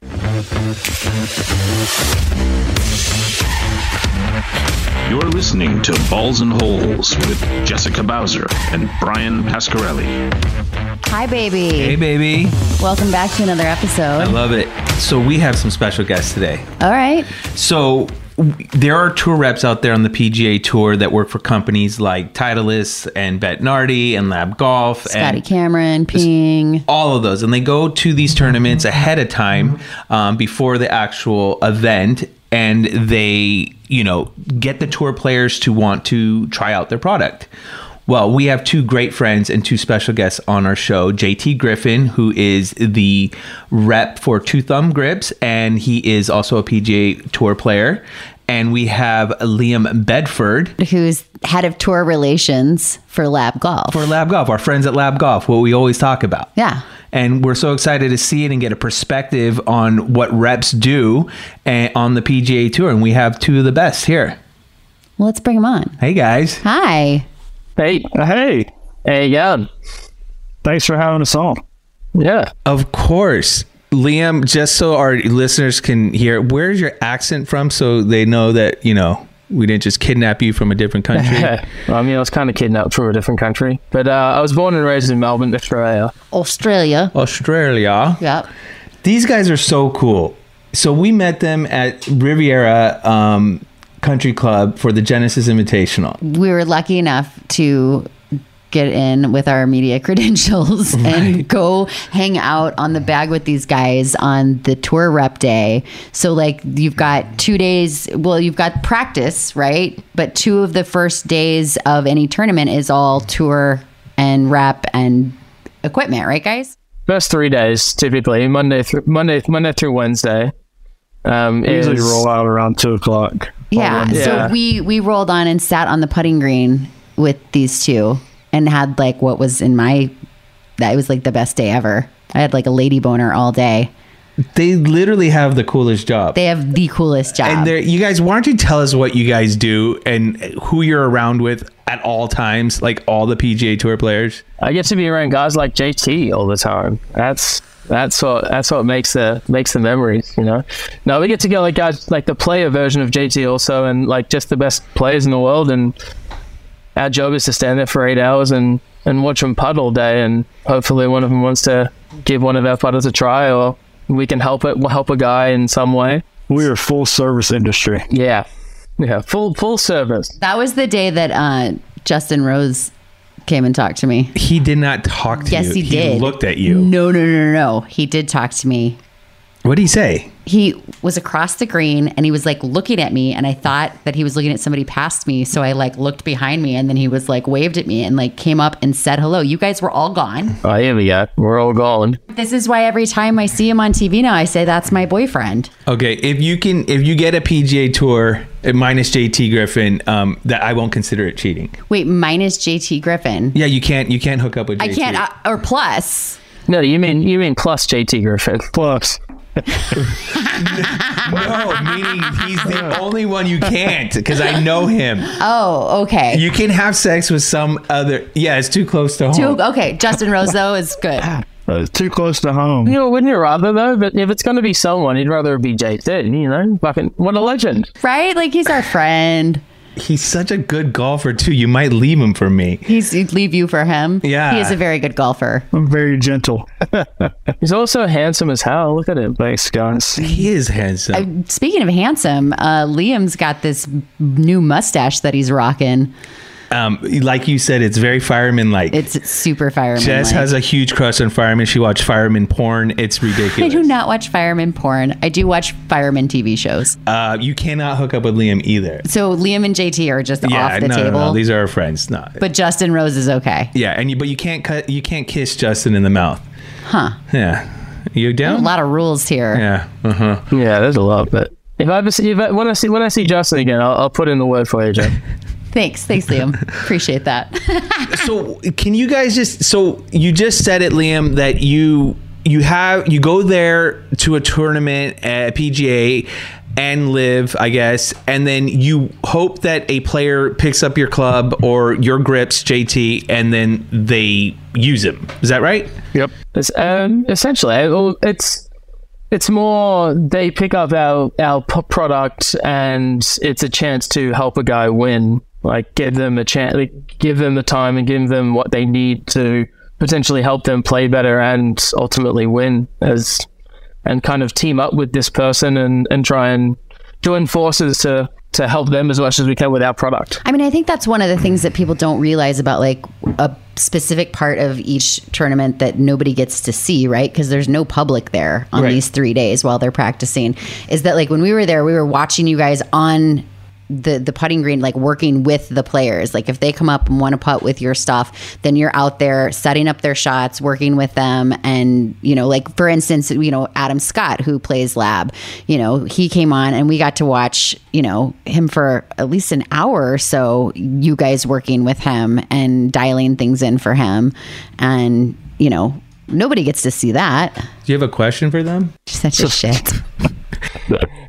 Thank you. You're listening to Balls and Holes with Jessica Bowser and Bryan Pascarelli. Hi, baby. Hey, baby. Welcome back to another episode. I love it. So, we have some special guests today. All right. So, w- there are tour reps out there on the PGA Tour that work for companies like Titleist and Bettinardi and Lab Golf Scotty and Cameron, Ping. all of those. And they go to these tournaments ahead of time um, before the actual event and they, you know, get the tour players to want to try out their product. Well, we have two great friends and two special guests on our show. JT Griffin, who is the rep for Two Thumb Grips, and he is also a PGA Tour player. And we have Liam Bedford Who's head of tour relations for Lab Golf. for Lab Golf, our friends at Lab Golf, what we always talk about. Yeah. And we're so excited to see it and get a perspective on what reps do eh, on the PGA Tour. And we have two of the best here. well, let's bring them on. Hey guys. Hi. Hey, Hey, hey, yeah, thanks for having us on. yeah. Of course. Liam, just so our listeners can hear, where's your accent from so they know that, you know, we didn't just kidnap you from a different country? well, I mean, I was kind of kidnapped from a different country, but uh, I was born and raised in Melbourne, Australia. Australia. Australia. Yeah. These guys are so cool. So we met them at Riviera um, Country Club for the Genesis Invitational. We were lucky enough to get in with our media credentials and go hang out on the bag with these guys on the tour rep day. So like you've got 2 days, well you've got practice, right? But two of the first days of any tournament is all tour and rep and equipment, right guys? First three days, typically Monday through Monday, Monday through Wednesday. Um, Usually is- roll out around two o'clock. Yeah. Yeah. So we we rolled on and sat on the putting green with these two and had like what was in my that was like the best day ever. I had like a lady boner all day. They literally have the coolest job. They have the coolest job. and they're, you guys, why don't you tell us what you guys do and who you're around with at all times, like all the PGA Tour players? I get to be around guys like JT all the time. That's that's what that's what makes the makes the memories, you know. No, we get to go like guys like the player version of JT also, and like just the best players in the world. And our job is to stand there for eight hours and and watch them putt all day, and hopefully one of them wants to give one of our putters a try, or we can help it help a guy in some way. We're a full service industry. Yeah, yeah, full full service. that was the day that uh, Justin Rose came and talked to me. He did not talk to Yes, you. he did. looked at you. No, no, no, no, no. He did talk to me. What did he say? He was across the green and he was like looking at me and I thought that he was looking at somebody past me. So I like looked behind me and then he was like waved at me and like came up and said hello. You guys were all gone. I am, we go. We're all gone. This is why every time I see him on TV now, I say that's my boyfriend. Okay, if you can, if you get a PGA Tour uh, minus JT Griffin, um, that I won't consider it cheating. Wait, minus JT Griffin. Yeah, you can't, you can't hook up with. JT. I can't, uh, or plus. No, you mean you mean plus JT Griffin. Plus, No, meaning he's the only one you can't because I know him. Oh, okay. You can have sex with some other. Yeah, it's too close to home. Two, okay, Justin Rose though is good. uh, it's too close to home. You know, wouldn't you rather though? But if it's going to be someone, you'd rather it be JT. You know, fucking what a legend. Right? Like he's our friend. He's such a good golfer too. You might leave him for me. He's he'd leave you for him. Yeah. He is a very good golfer. I'm very gentle. He's also handsome as hell. Look at him. Thanks, guys. He is handsome. Speaking of handsome, uh, Liam's got this new mustache that he's rocking. Um, like you said, it's very fireman like. It's super fireman. Jess has a huge crush on firemen. She watched fireman porn. It's ridiculous. I do not watch fireman porn. I do watch fireman TV shows. Uh, you cannot hook up with Liam either. So Liam and JT are just Yeah, off the no, no, table. no, These are our friends. No. but Justin Rose is okay. yeah, and you, but you can't cut. You can't kiss Justin in the mouth. Huh. Yeah. You don't have A lot of rules here. Yeah. Uh huh. Yeah, there's a lot. But if I ever see, if I, when I see when I see Justin again, I'll, I'll put in the word for you, Joe. Thanks. Thanks, Liam. Appreciate that. so can you guys just so you just said it liam that you you have you go there to a tournament at pga and live i guess and then you hope that a player picks up your club or your grips jt and then they use them is that right Yep. It's, um, essentially, it's it's more they pick up our our product and it's a chance to help a guy win. Like give them a chance, like, give them the time and give them what they need to potentially help them play better and ultimately win as and kind of team up with this person and and try and join forces to to help them as much as we can with our product. I mean, I think that's one of the things that people don't realize about like a specific part of each tournament that nobody gets to see, right? Because there's no public there on Right. these three days while they're practicing. Is that like when we were there, we were watching you guys on the the putting green like working with the players. Like if they come up and want to putt with your stuff then you're out there setting up their shots working with them and you know like for instance you know Adam Scott who plays lab you know he came on and we got to watch you know him for at least an hour or so you guys working with him and dialing things in for him. And you know nobody gets to see that. Do you have a question for them? Such a shit.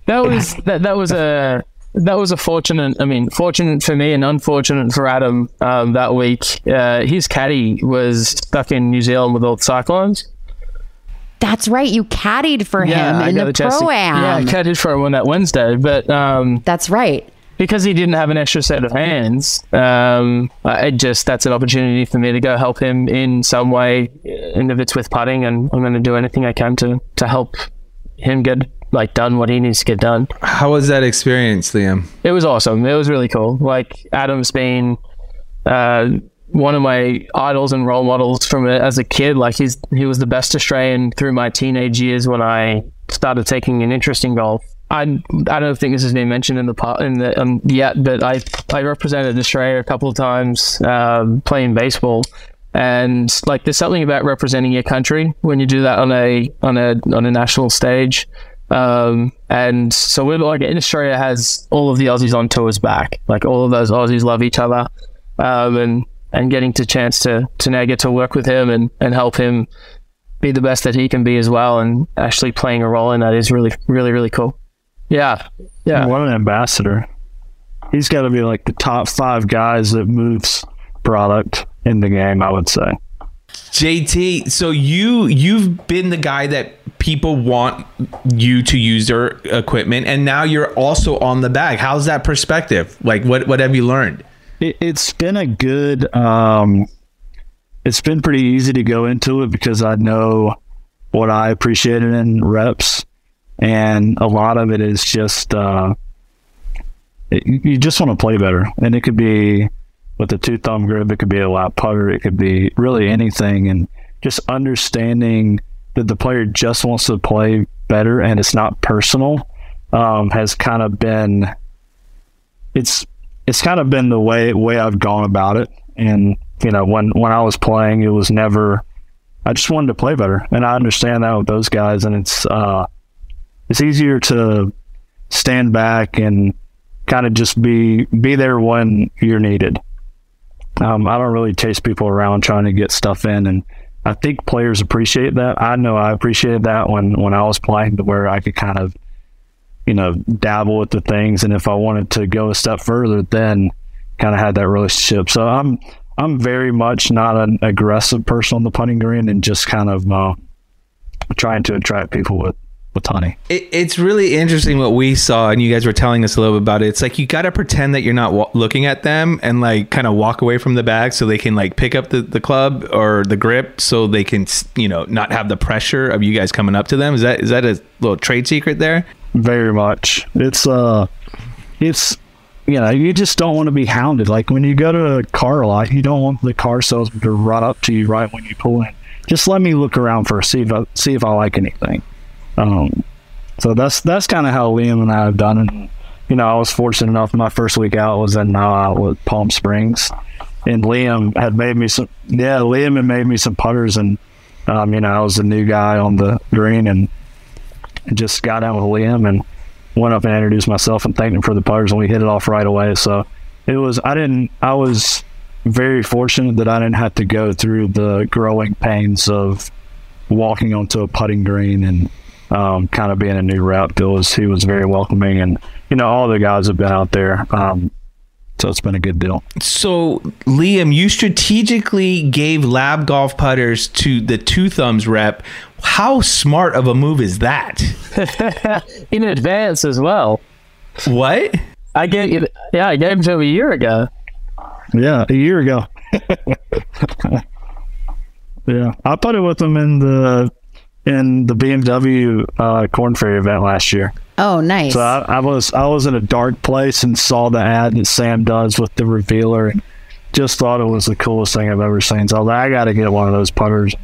That was that, that was a that was a fortunate i mean fortunate for me and unfortunate for adam um, that week. Uh, his caddy was stuck in new zealand with all the cyclones. That's right. You caddied for him in the pro yeah i am caddied for him on that wednesday but um, that's right. because he didn't have an extra set of hands um, I just that's an opportunity for me to go help him in some way and if it's with putting and i'm going to do anything i can to to help him get like done what he needs to get done how was that experience liam it was awesome. It was really cool. Like Adam's been uh, one of my idols and role models from a, as a kid. Like he's he was the best Australian through my teenage years when I started taking an interest in golf. I, I don't think this has been mentioned in the part in the um, yet, but I I represented Australia a couple of times um, playing baseball, and like there's something about representing your country when you do that on a on a on a national stage. Um, and so we're like in Australia has all of the Aussies on tours back. Like all of those Aussies love each other. Um, and, and getting to chance to, to now get to work with him and, and help him be the best that he can be as well. And actually playing a role in that is really, really, really cool. Yeah. Yeah. What an ambassador. He's got to be like the top five guys that moves product in the game, I would say. JT, so you you've been the guy that people want you to use their equipment, and now you're also on the bag. How's that perspective? Like, what what have you learned? It, it's been a good. Um, it's been pretty easy to go into it because I know what I appreciated in reps, and a lot of it is just uh, it, you just want to play better, and it could be with a two thumb grip, it could be a lap putter, it could be really anything, and just understanding that the player just wants to play better and it's not personal um, has kind of been it's it's kind of been the way way I've gone about it. And you know, when when I was playing, it was never. I just wanted to play better, and I understand that with those guys. And it's uh, it's easier to stand back and kind of just be be there when you're needed. Um, I don't really chase people around trying to get stuff in and I think players appreciate that. I know I appreciated that when when I was playing, to where I could kind of, you know, dabble with the things, and if I wanted to go a step further, then kind of had that relationship. So I'm I'm very much not an aggressive person on the putting green, and just kind of uh, trying to attract people with with honey. It, it's really interesting what we saw, and you guys were telling us a little bit about it. It's like you got to pretend that you're not wa- looking at them and like kind of walk away from the bag so they can like pick up the, the club or the grip so they can, you know, not have the pressure of you guys coming up to them. Is that is that a little trade secret there? Very much. It's uh, it's you know, you just don't want to be hounded. Like when you go to a car lot, you don't want the car salesman to run up to you right when you pull in. Just let me look around first, see if I, see if I like anything. Um, so that's that's kind of how Liam and I have done it. You know, I was fortunate enough. My first week out was in uh, with Palm Springs, and Liam had made me some. Yeah, Liam had made me some putters, and um, you know, I was a new guy on the green, and just got out with Liam and went up and introduced myself and thanked him for the putters, and we hit it off right away. So it was. I didn't. I was very fortunate that I didn't have to go through the growing pains of walking onto a putting green and um, kind of being a new rep. It was he was very welcoming, and you know all the guys have been out there. Um, so it's been a good deal. So, Liam, you strategically gave lab golf putters to the two thumbs rep. How smart of a move is that? In advance as well. What? I gave yeah, I gave him to him a year ago. Yeah, a year ago. yeah, I put it with him in the in the BMW uh, Korn Ferry event last year. Oh, nice. So I, I was I was in a dark place and saw the ad that Sam does with the revealer and just thought it was the coolest thing I've ever seen. So I was like, I got to get one of those putters.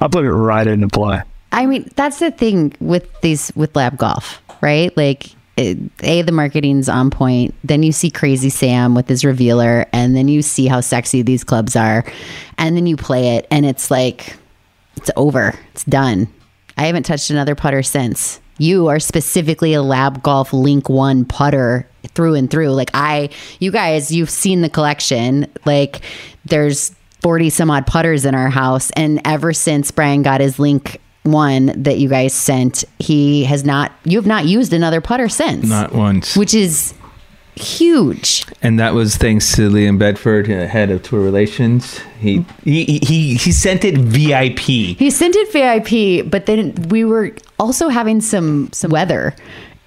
I put it right into play. I mean, that's the thing with these with lab golf, right? Like, it, a the marketing's on point. Then you see Crazy Sam with his revealer, and then you see how sexy these clubs are, and then you play it, and it's like it's over, it's done. I haven't touched another putter since. You are specifically a Lab Golf Link One putter through and through. Like I, you guys, you've seen the collection. Like there's 40 some odd putters in our house. And ever since Bryan got his Link One that you guys sent, he has not, you have not used another putter since. Not once. Which is huge. And that was thanks to Liam Bedford, uh, head of tour relations. He he he he sent it VIP. He sent it VIP, but then we were also having some some weather,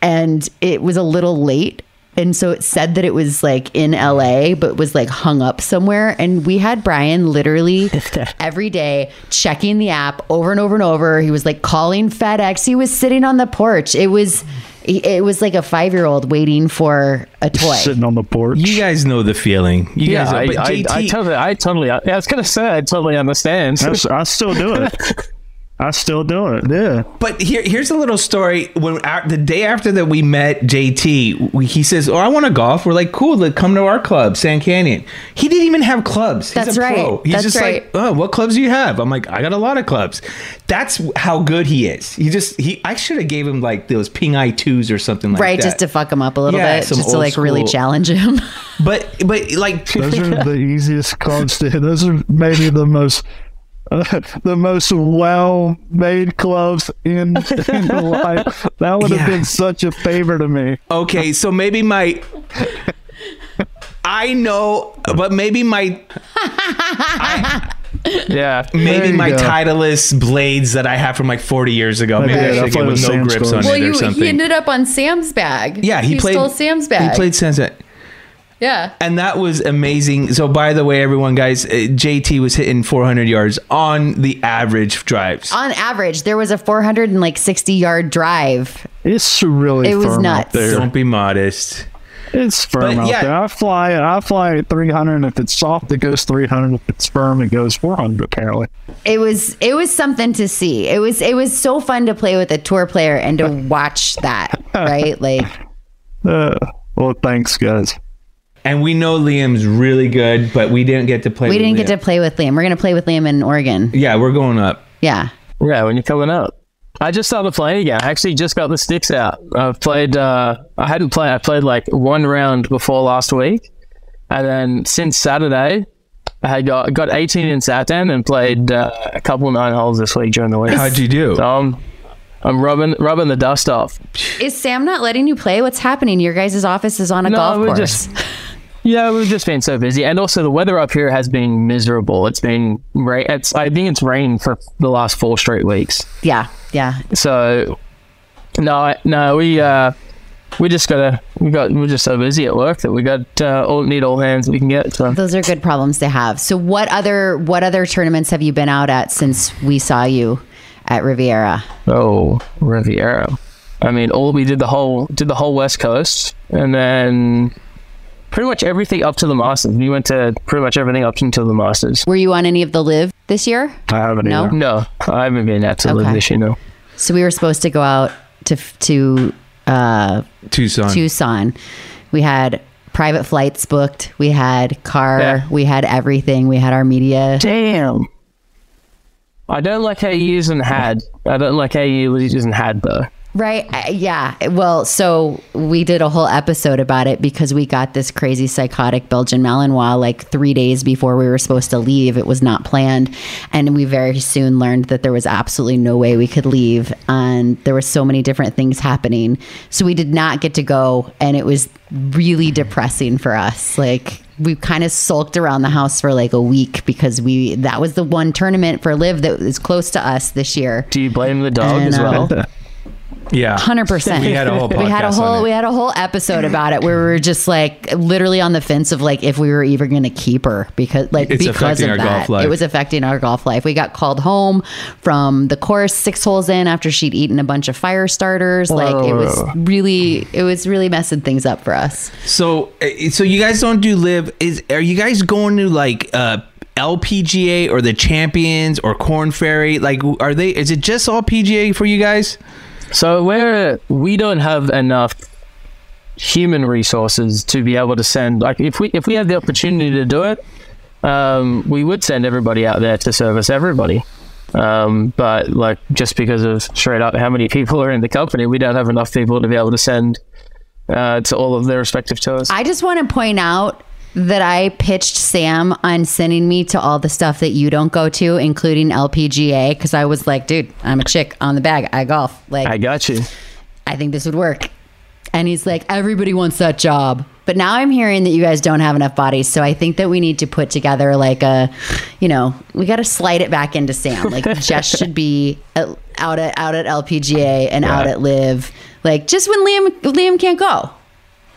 and it was a little late. And so it said that it was like in LA, but was like hung up somewhere. And we had Brian literally every day checking the app over and over and over. He was like calling FedEx. He was sitting on the porch. It was it was like a five year old waiting for a toy. Sitting on the porch. You guys know the feeling. You yeah, guys, I, but I, JT, I totally, I totally, yeah, I was gonna say, I totally understand. That's- I still do it. I still do it. Yeah. But here, here's a little story. When our, the day after that we met JT, we, he says, "Oh, I want to golf." We're like, "Cool, like, come to our club, Sand Canyon." He didn't even have clubs. He's That's a right. Pro. He's That's just right. like, "Oh, what clubs do you have?" I'm like, "I got a lot of clubs." That's how good he is. He just he. I should have gave him like those ping eye twos or something like right, that. just to fuck him up a little Yeah, bit, just to old like really challenge him. But but like Those are the easiest clubs to hit. Those are maybe the most uh, the most well made clubs in, in the life. That would have Yeah. been such a favor to me. okay, so maybe my. I know, but maybe my yeah, maybe my go. Titleist blades that I have from like 40 years ago. Maybe did. I I should get with with no Sam's grips on clubs. it or you, something. he ended up on Sam's bag. yeah, he, played stole Sam's bag. He played Sam's bag. Yeah. And that was amazing. So, by the way, everyone, guys, uh, JT was hitting 400 yards on the average drives. On average, there was a 460 yard drive. It's really It was nuts. out there. Don't be modest. It's firm But out yeah. there. I fly I fly at 300. If it's soft, it goes 300. If it's firm, it goes 400. Apparently. It was it was something to see. It was it was so fun to play with a tour player and to watch that, right? Like Uh, well, thanks, guys. And we know Liam's really good, but we didn't get to play with Liam. we with didn't get to play with Liam. We're gonna play with Liam in Oregon. Yeah, we're going up. Yeah. yeah. When you're coming up, I just started playing again. I actually just got the sticks out. I've played. Uh, I hadn't played. I played like one round before last week, and then since Saturday, I had got got 18 in Saturn and played uh, a couple of nine holes this week during the week. How'd you do? So I'm, I'm rubbing rubbing the dust off. Is Sam not letting you play? What's happening? Your guys' office is on a No, golf course. just- Yeah, we've just been so busy, and also the weather up here has been miserable. It's been rain. It's I think it's rained for the last four straight weeks. yeah, yeah. So no, no, we uh, we just gotta we got we're just so busy at work that we got uh, all need all hands we can get. So Those are good problems to have. So, what other what other tournaments have you been out at since we saw you at Riviera? oh Riviera. I mean, all we did the whole did the whole West Coast, and then pretty much everything up to the Masters. We went to pretty much everything up until the Masters. Were you on any of the LIV this year? I haven't No? either. No, I haven't been out to LIV this year. No. So we were supposed to go out to to uh, Tucson. Tucson. We had private flights booked. We had car. Yeah. We had everything. We had our media. Damn. I don't like how you using had. I don't like how you using had though. Right. Uh, yeah. Well, so we did a whole episode about it because we got this crazy psychotic Belgian Malinois like three days before we were supposed to leave. It was not planned. And we very soon learned that there was absolutely no way we could leave. And there were so many different things happening. So we did not get to go. And it was really depressing for us. Like, we kind of sulked around the house for like a week because we that was the one tournament for LIV that was close to us this year. Do you blame the dog And, as uh, well? yeah. Hundred percent. We had a whole we had a whole we had a whole episode about it where we were just like literally on the fence of like if we were even going to keep her because like It's because of our that golf life. it was affecting our golf life. We got called home from the course six holes in after she'd eaten a bunch of fire starters. Like it was really it was really messing things up for us. So, uh, so you guys don't do LIV? Is are you guys going to like uh, LPGA or the Champions or Korn Ferry? Like, are they? Is it just all PGA for you guys? So we're we don't have enough human resources to be able to send like if we if we had the opportunity to do it, um, we would send everybody out there to service everybody. Um, but like just because of straight up how many people are in the company, we don't have enough people to be able to send uh, to all of their respective tours. I just want to point out that I pitched Sam on sending me to all the stuff that you don't go to, including LPGA, because I was like, dude, I'm a chick on the bag. I golf. Like, I got you. I think this would work. And he's like, everybody wants that job. But now I'm hearing that you guys don't have enough bodies. So I think that we need to put together like a, you know, we got to slide it back into Sam. Like Jess should be uh, out at out at LPGA and out at LIV. Like just when Liam Liam can't go,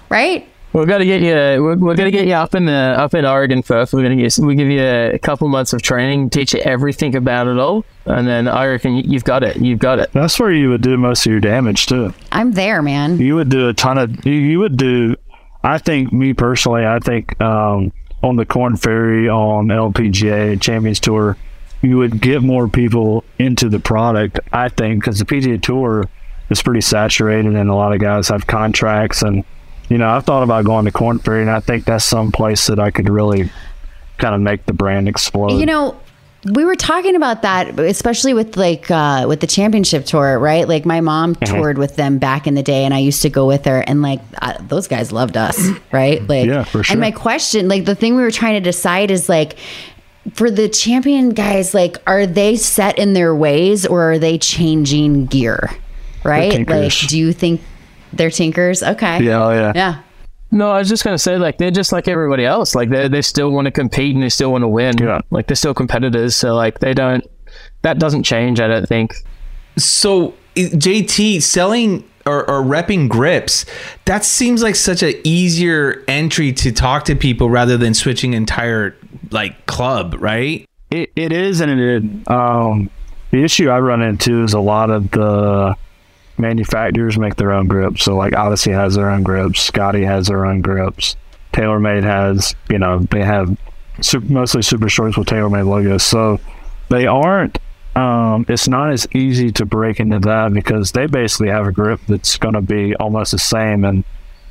right? We're gonna get you. We're, we're gonna get you up in the up in Oregon first. We're gonna get. We give you a couple months of training, teach you everything about it all, and then I reckon you- you've got it. You've got it. That's where you would do most of your damage too. I'm there, man. You would do a ton of. You, you would do. I think me personally. I think um, on the Korn Ferry on LPGA Champions Tour, you would get more people into the product. I think because the PGA Tour is pretty saturated, and a lot of guys have contracts. And you know, I've thought about going to Korn Ferry, and I think that's some place that I could really kind of make the brand explode. You know, we were talking about that, especially with like uh, with the championship tour, right? Like my mom Mm-hmm. toured with them back in the day, and I used to go with her, and like uh, those guys loved us, right? Like, Yeah, for sure. And my question, like the thing we were trying to decide is like. For the champion guys, like, are they set in their ways or are they changing gear? Right? Like, do you think they're tinkers? Okay. yeah, oh, yeah. Yeah. No, I was just gonna say like they're just like everybody else. Like they they still want to compete and they still want to win. Yeah. Like they're still competitors. So like they don't. That doesn't change. I don't think. So JT selling or, or repping grips, that seems like such an easier entry to talk to people rather than switching entire like club, right? It, it is and it is. Um, the issue I run into is a lot of the manufacturers make their own grips. So like Odyssey has their own grips, Scotty has their own grips, TaylorMade has, you know, they have super, mostly SuperStrokes with TaylorMade logos. So they aren't. Um, it's not as easy to break into that because they basically have a grip that's going to be almost the same, and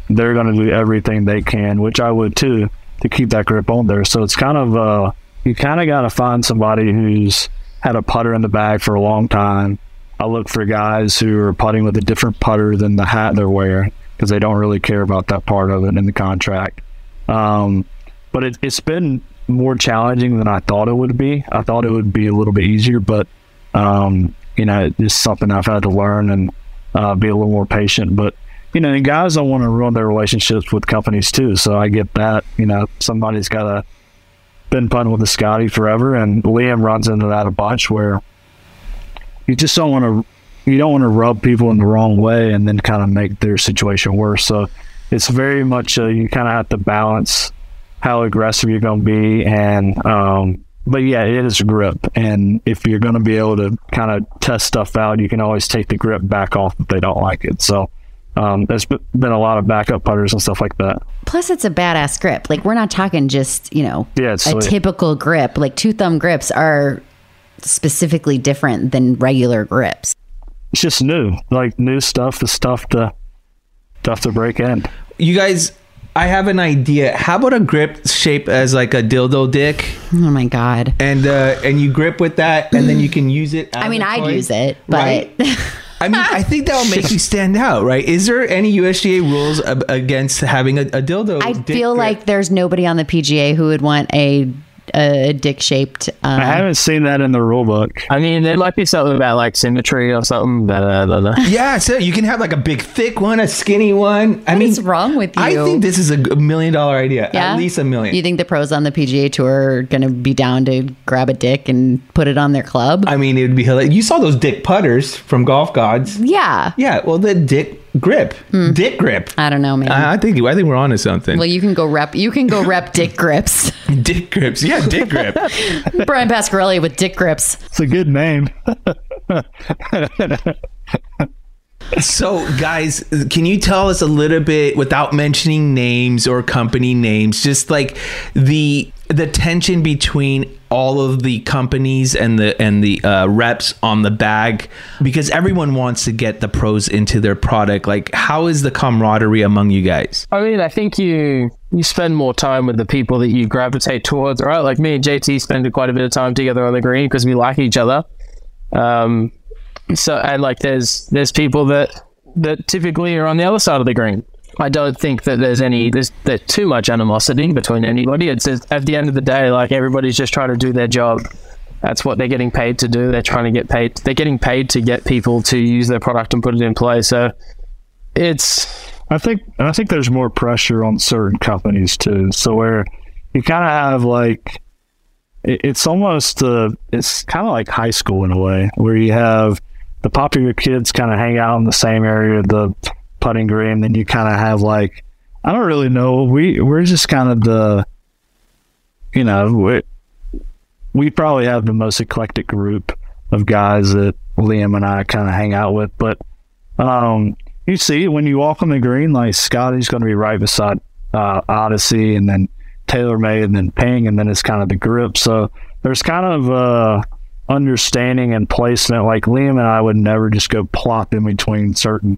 they're going to do everything they can, which I would too, to keep that grip on there. So it's kind of uh, you kind of got to find somebody who's had a putter in the bag for a long time. I look for guys who are putting with a different putter than the hat they're wearing because they don't really care about that part of it in the contract. Um, but it, it's been more challenging than I thought it would be. I thought it would be a little bit easier, but um, you know, it's something I've had to learn and uh, be a little more patient. But you know, guys don't want to ruin their relationships with companies too. So I get that. You know, somebody's got to been punting with the Scotty forever, and Liam runs into that a bunch where you just don't want to you don't want to rub people in the wrong way and then kind of make their situation worse. So it's very much uh, you kind of have to balance how aggressive you're going to be and um, but yeah, it is a grip, and if you're going to be able to kind of test stuff out, you can always take the grip back off if they don't like it. So. Um, there's been a lot of backup putters and stuff like that. Plus, it's a badass grip. Like we're not talking just you know Yeah, a sweet. typical grip. Like two thumb grips are specifically different than regular grips. It's just new, like new stuff is tough to stuff to break in. You guys, I have an idea. How about a grip shape as like a dildo dick, Oh my god! and uh, and you grip with that, and then you can use it. I mean, I'd toy, use it, but right? I mean, I think that will make you stand out, right? Is there any USGA rules ab- against having a, a dildo? I feel grip? like there's nobody on the PGA who would want a a dick shaped. Um, I haven't seen that in the rule book. I mean, there might be something about like symmetry or something, but uh, I don't. Yeah, so you can have like a big thick one, a skinny one. I What mean, what's wrong with you? I think this is a million dollar idea. yeah, At least a million. You think the pros on the PGA Tour are going to be down to grab a dick and put it on their club? I mean, it would be hilarious. You saw those dick putters from Golf Gods. yeah, Yeah, well, the dick grip, hmm. dick grip. I don't know, man. I, I think I think we're onto something. well, you can go rep. You can go rep dick grips. dick grips, yeah, dick grip. Bryan Pascarelli with dick grips. It's a good name. So, guys, can you tell us a little bit without mentioning names or company names, just like the the tension between all of the companies and the and the uh, reps on the bag, because everyone wants to get the pros into their product. Like, how is the camaraderie among you guys? I mean, I think you you spend more time with the people that you gravitate towards, right? Like me and JT spend quite a bit of time together on the green because we like each other. Um, so and like there's there's people that that typically are on the other side of the green. I don't think that there's any there's, there's too much animosity between anybody. It's just, at the end of the day, like everybody's just trying to do their job. That's what they're getting paid to do. They're trying to get paid. They're getting paid to get people to use their product and put it in play. So it's I think I think there's more pressure on certain companies too. So where you kind of have like it- it's almost uh, it's kind of like high school in a way where you have the popular kids kind of hang out in the same area the putting green then you kind of have like I don't really know we we're just kind of the you know we, we probably have the most eclectic group of guys that Liam and I kind of hang out with but um you see when you walk on the green, like Scotty's going to be right beside uh, Odyssey, and then TaylorMade, and then Ping, and then it's kind of the grip. So there's kind of uh, understanding and placement. Like Liam and I would never just go plop in between certain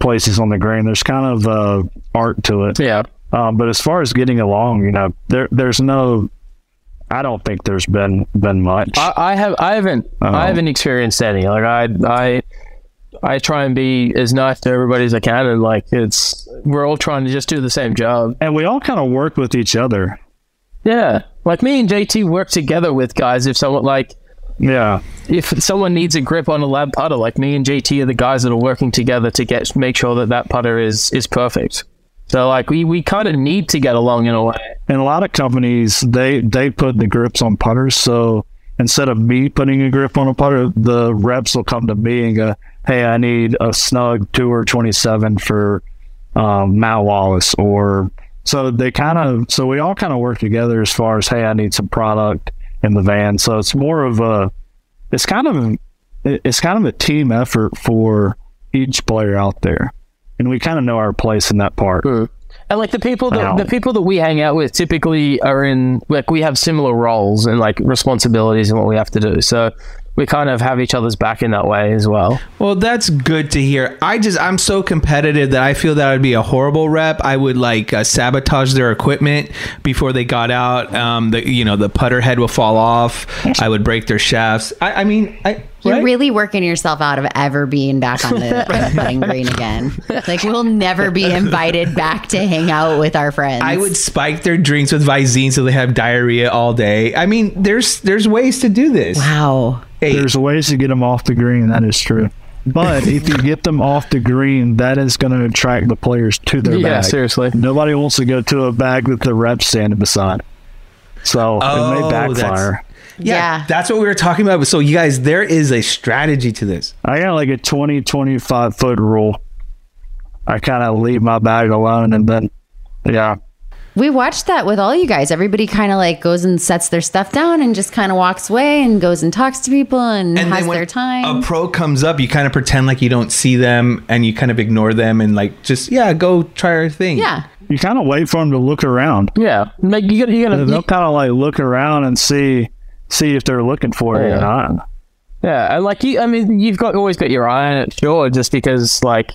places on the green. There's kind of uh, art to it. yeah. Um, but as far as getting along, you know, there there's no. I don't think there's been been much. I, I have I haven't Oh. I haven't experienced any. Like I I I try and be as nice to everybody as I can, and like it's we're all trying to just do the same job. and we all kind of work with each other. Yeah, like me and JT work together with guys. If someone like Yeah. if someone needs a grip on a lab putter, like me and JT are the guys that are working together to get make sure that that putter is is perfect. So like we we kind of need to get along in a way. and a lot of companies they they put the grips on putters so instead of me putting a grip on a putter the reps will come to me and go hey i need a snug tour 27 for um, matt wallace or so they kind of so we all kind of work together as far as hey i need some product in the van so it's more of a it's kind of it's kind of a team effort for each player out there and we kind of know our place in that part hmm. And like the people that Ow. the people that we hang out with typically are in like we have similar roles and like responsibilities and what we have to do. So we kind of have each other's back in that way as well. Well, that's good to hear. I just I'm so competitive that I feel that I'd be a horrible rep. I would like uh, sabotage their equipment before they got out. Um, the you know the putter head will fall off. I would break their shafts. I, I mean, I You're right? really working yourself out of ever being back on the, putting green again. Like we'll never be invited back to hang out with our friends. I would spike their drinks with Visine so they have diarrhea all day. I mean, there's there's ways to do this. Wow. Hey, There's ways to get them off the green. That is true. But if you get them off the green, that is going to attract the players to their Yeah, bag. seriously. Nobody wants to go to a bag that the rep standing beside. So it Oh, may that's- backfire. yeah, Yeah. that's what we were talking about. So you guys, there is a strategy to this. I got like a 20, 25 foot rule. I kind of leave my bag alone and then, yeah. We watched that with all you guys. Everybody kind of like goes and sets their stuff down and just kind of walks away and goes and talks to people and, And has then when their time. a pro comes up, you kind of pretend like you don't see them and you kind of ignore them and like just yeah, go try our thing. yeah. You kind of wait for them to look around. Yeah, like you gotta, you gotta, They'll kind of like look around and see see if they're looking for it Yeah. or not. Yeah, and like you, I mean, you've got always got your eye on it, sure. Just because, like,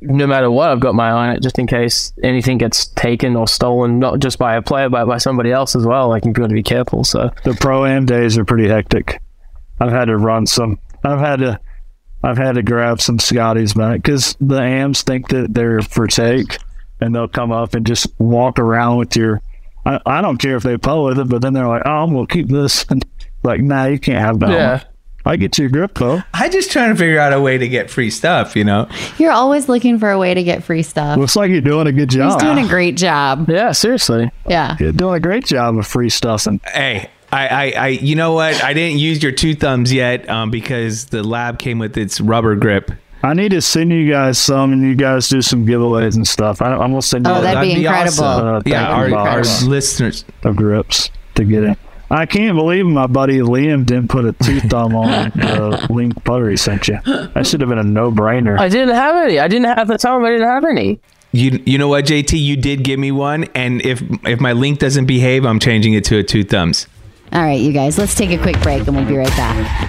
no matter what, I've got my eye on it, just in case anything gets taken or stolen, not just by a player, but by somebody else as well. Like, you've got to be careful. So, the pro am days are pretty hectic. I've had to run some. I've had to. I've had to grab some Scotties back because the AMs think that they're for take, and they'll come up and just walk around with your. I, I don't care if they pull with it, but then they're like, "Oh, I'm gonna keep this." And like, nah, you can't have that. yeah, one. I get your grip though. I just trying to figure out a way to get free stuff, you know. You're always looking for a way to get free stuff. Looks like you're doing a good job. He's job. doing a great job. yeah, seriously. Yeah. You're doing a great job of free stuff. And- Hey, I, I, I you know what? I didn't use your two thumbs yet um, because the lab came with its rubber grip. I need to send you guys some, and you guys do some giveaways and stuff. I, I'm gonna send you Oh, a that'd be incredible. Uh, yeah, thank our, our listeners. of grips to get it. I can't believe my buddy Liam didn't put a two thumb on the link putter he sent you. That should have been a no brainer. I didn't have any. I didn't have at the time. I didn't have any. You you know what, JT? You did give me one, and if if my link doesn't behave, I'm changing it to a two thumbs. All right, you guys, let's take a quick break and we'll be right back.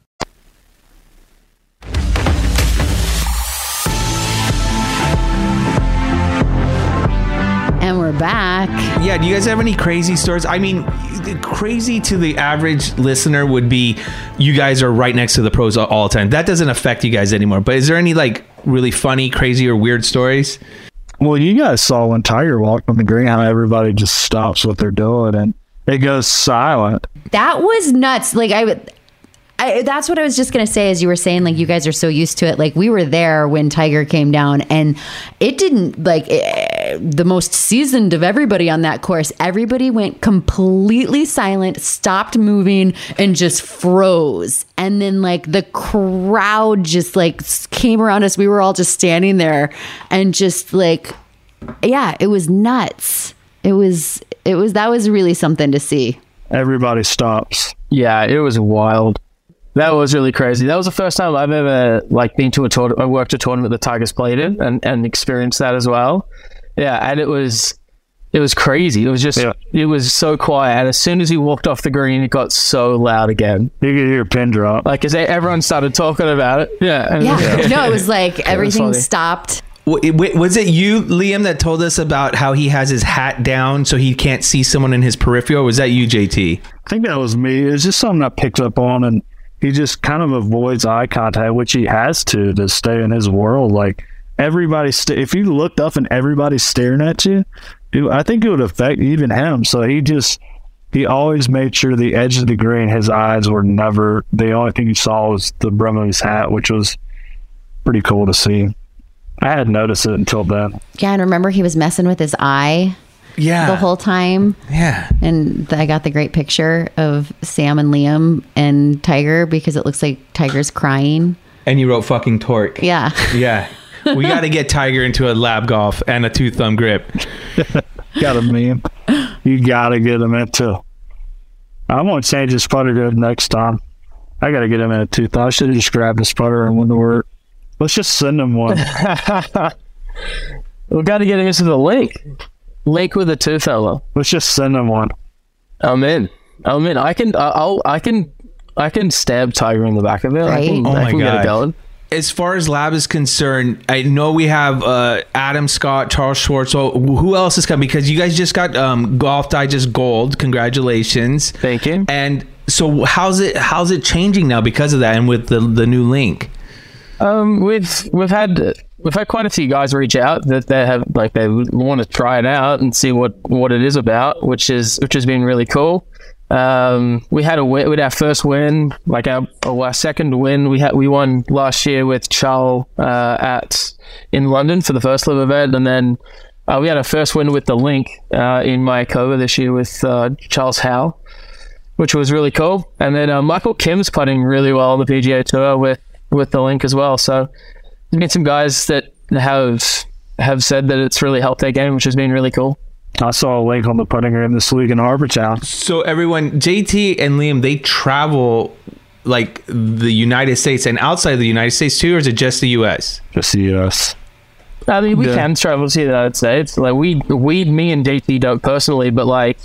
We're back. Yeah, do you guys have any crazy stories? I mean, crazy to the average listener would be you guys are right next to the pros all- all the time. That doesn't affect you guys anymore. But is there any like really funny, crazy, or weird stories? Well, you guys saw when Tiger walked on the green how everybody just stops what they're doing and it goes silent. That was nuts. Like I would. I, that's what I was just gonna say. As you were saying, like you guys are so used to it. Like we were there when Tiger came down, and it didn't like eh, the most seasoned of everybody on that course. Everybody went completely silent, stopped moving, and just froze. And then like the crowd just like came around us. We were all just standing there, and just like, yeah, it was nuts. It was. It was. That was really something to see. Everybody stops. Yeah, it was wild. That was really crazy. That was the first time I've ever like been to a tournament. I worked a tournament that Tigers played in and, and experienced that as well. Yeah, and it was it was crazy. It was just Yeah. it was so quiet. And as soon as he walked off the green, it got so loud again. You could hear a pin drop. Like as everyone started talking about it. Yeah, and Yeah. No, it was like everything funny. stopped. W- w- Was it you, Liam, that told us about how he has his hat down so he can't see someone in his peripheral? Or was that you, JT? I think that was me. It's just something I picked up on, and he just kind of avoids eye contact, which he has to to stay in his world. Like everybody, st- if you looked up and everybody's staring at you, it, I think it would affect even him. So he just he always made sure the edge of the green, his eyes were never. The only thing you saw was the brim of his hat, which was pretty cool to see. I hadn't noticed it until then. Yeah, and remember he was messing with his eye. Yeah. the whole time. Yeah. And I got the great picture of Sam and Liam and Tiger because it looks like Tiger's crying. And you wrote fucking torque. Yeah. Yeah. We got to get Tiger into a lab golf and a two thumb grip. got a meme. You gotta get him into. I'm gonna change his putter good next time. I gotta get him in a tooth. I should have just grabbed his putter and went to work. Let's just send him one. we got to get him into the lake. Lake with a two fellow. Let's just send him one. I'm in. I'm in. I can. I'll. I can. I can stab Tiger in the back of it. I can, Oh I my can get God. it going. As far as lab is concerned, I know we have uh, Adam Scott, Charl Schwartzel. So who else is coming? Because you guys just got um, Golf Digest Gold. Congratulations. Thank you. And so how's it how's it changing now because of that and with the the new link? Um, we've we've had we've had quite a few guys reach out that they have like they want to try it out and see what what it is about, which is which has been really cool. Um, we had a win with our first win, like our, our second win. We had we won last year with Charl uh, at in London for the first LIV event, and then uh, we had our first win with the Link uh, in Mayakoba this year with uh, Charles Howell, which was really cool. And then uh, Michael Kim's putting really well on the PGA Tour with with the Link as well. So there's been some guys that have have said that it's really helped their game, which has been really cool. I saw a link on the putting green this week in Harbour Town. So everyone, JT and Liam, they travel like the United States and outside the United States too, or is it just the U.S.? Just the US. I mean, we Yeah. can travel to the United States. Like we, we, me and JT don't personally, but like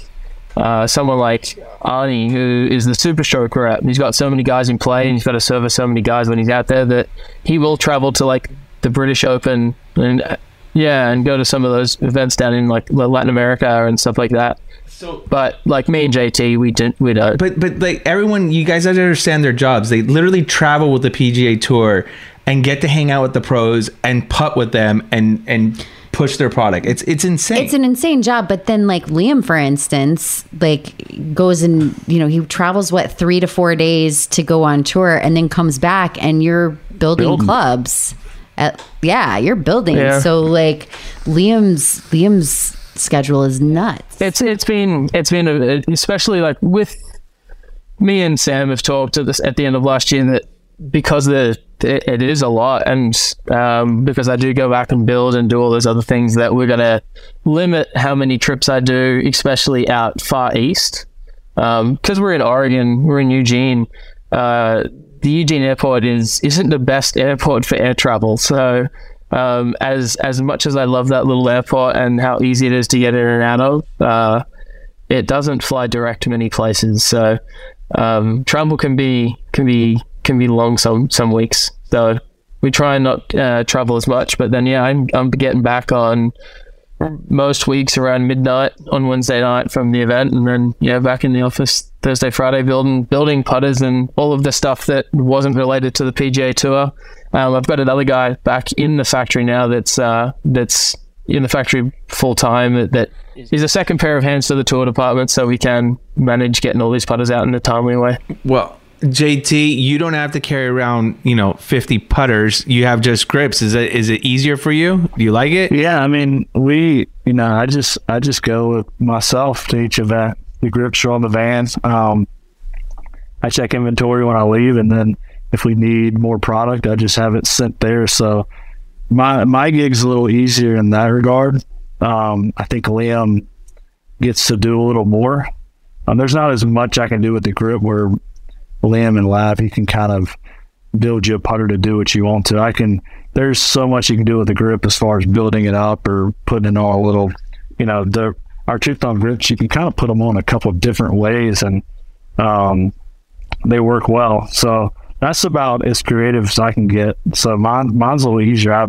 uh, someone like Arnie, who is the SuperStroke rep, he's got so many guys in play, and he's got to service so many guys when he's out there that he will travel to like the British Open and uh, yeah, and go to some of those events down in like Latin America and stuff like that. So But like me and JT, we didn't, we don't. But but like everyone, you guys have to understand their jobs. They literally travel with the PGA Tour and get to hang out with the pros and putt with them and and push their product. It's it's insane. It's an insane job, but then like Liam, for instance, like goes and you know he travels what three to four days to go on tour, and then comes back, and you're building, Building. clubs. At, yeah, you're building. Yeah. So like Liam's Liam's schedule is nuts. it's it's been it's been a, especially like with me and Sam have talked at this at the end of last year that because the it, it is a lot and um, because I do go back and build and do all those other things that we're gonna limit how many trips I do, especially out far east. Because we're in Oregon, we're in Eugene. Uh, the Eugene airport is isn't the best airport for air travel, so um, as as much as I love that little airport and how easy it is to get in and out of, uh, it doesn't fly direct to many places. So um, travel can be can be can be long some some weeks. So we try and not uh, travel as much. But then yeah, I'm I'm getting back on most weeks around midnight on Wednesday night from the event, and then yeah, back in the office Thursday, Friday, building building putters and all of the stuff that wasn't related to the PGA Tour. Um, I've got another guy back in the factory now that's uh, that's in the factory full time. That, that is a second pair of hands to the tour department, so we can manage getting all these putters out in a timely way. well, JT, you don't have to carry around you know fifty putters. You have just grips. Is it is it easier for you? Do you like it? Yeah, I mean, we, you know, I just, I just go with myself to each event. The grips are on the vans. Um, I check inventory when I leave, and then if we need more product, I just have it sent there. So my my gig's a little easier in that regard. Um, I think Liam gets to do a little more. Um, there's not as much I can do with the grip where Liam and Lab, he can kind of build you a putter to do what you want to. I can. There's so much you can do with the grip as far as building it up or putting it on a little. You know, the our two thumb grips. You can kind of put them on a couple of different ways, and um, they work well. So that's about as creative as I can get. So mine, mine's a little easier. I,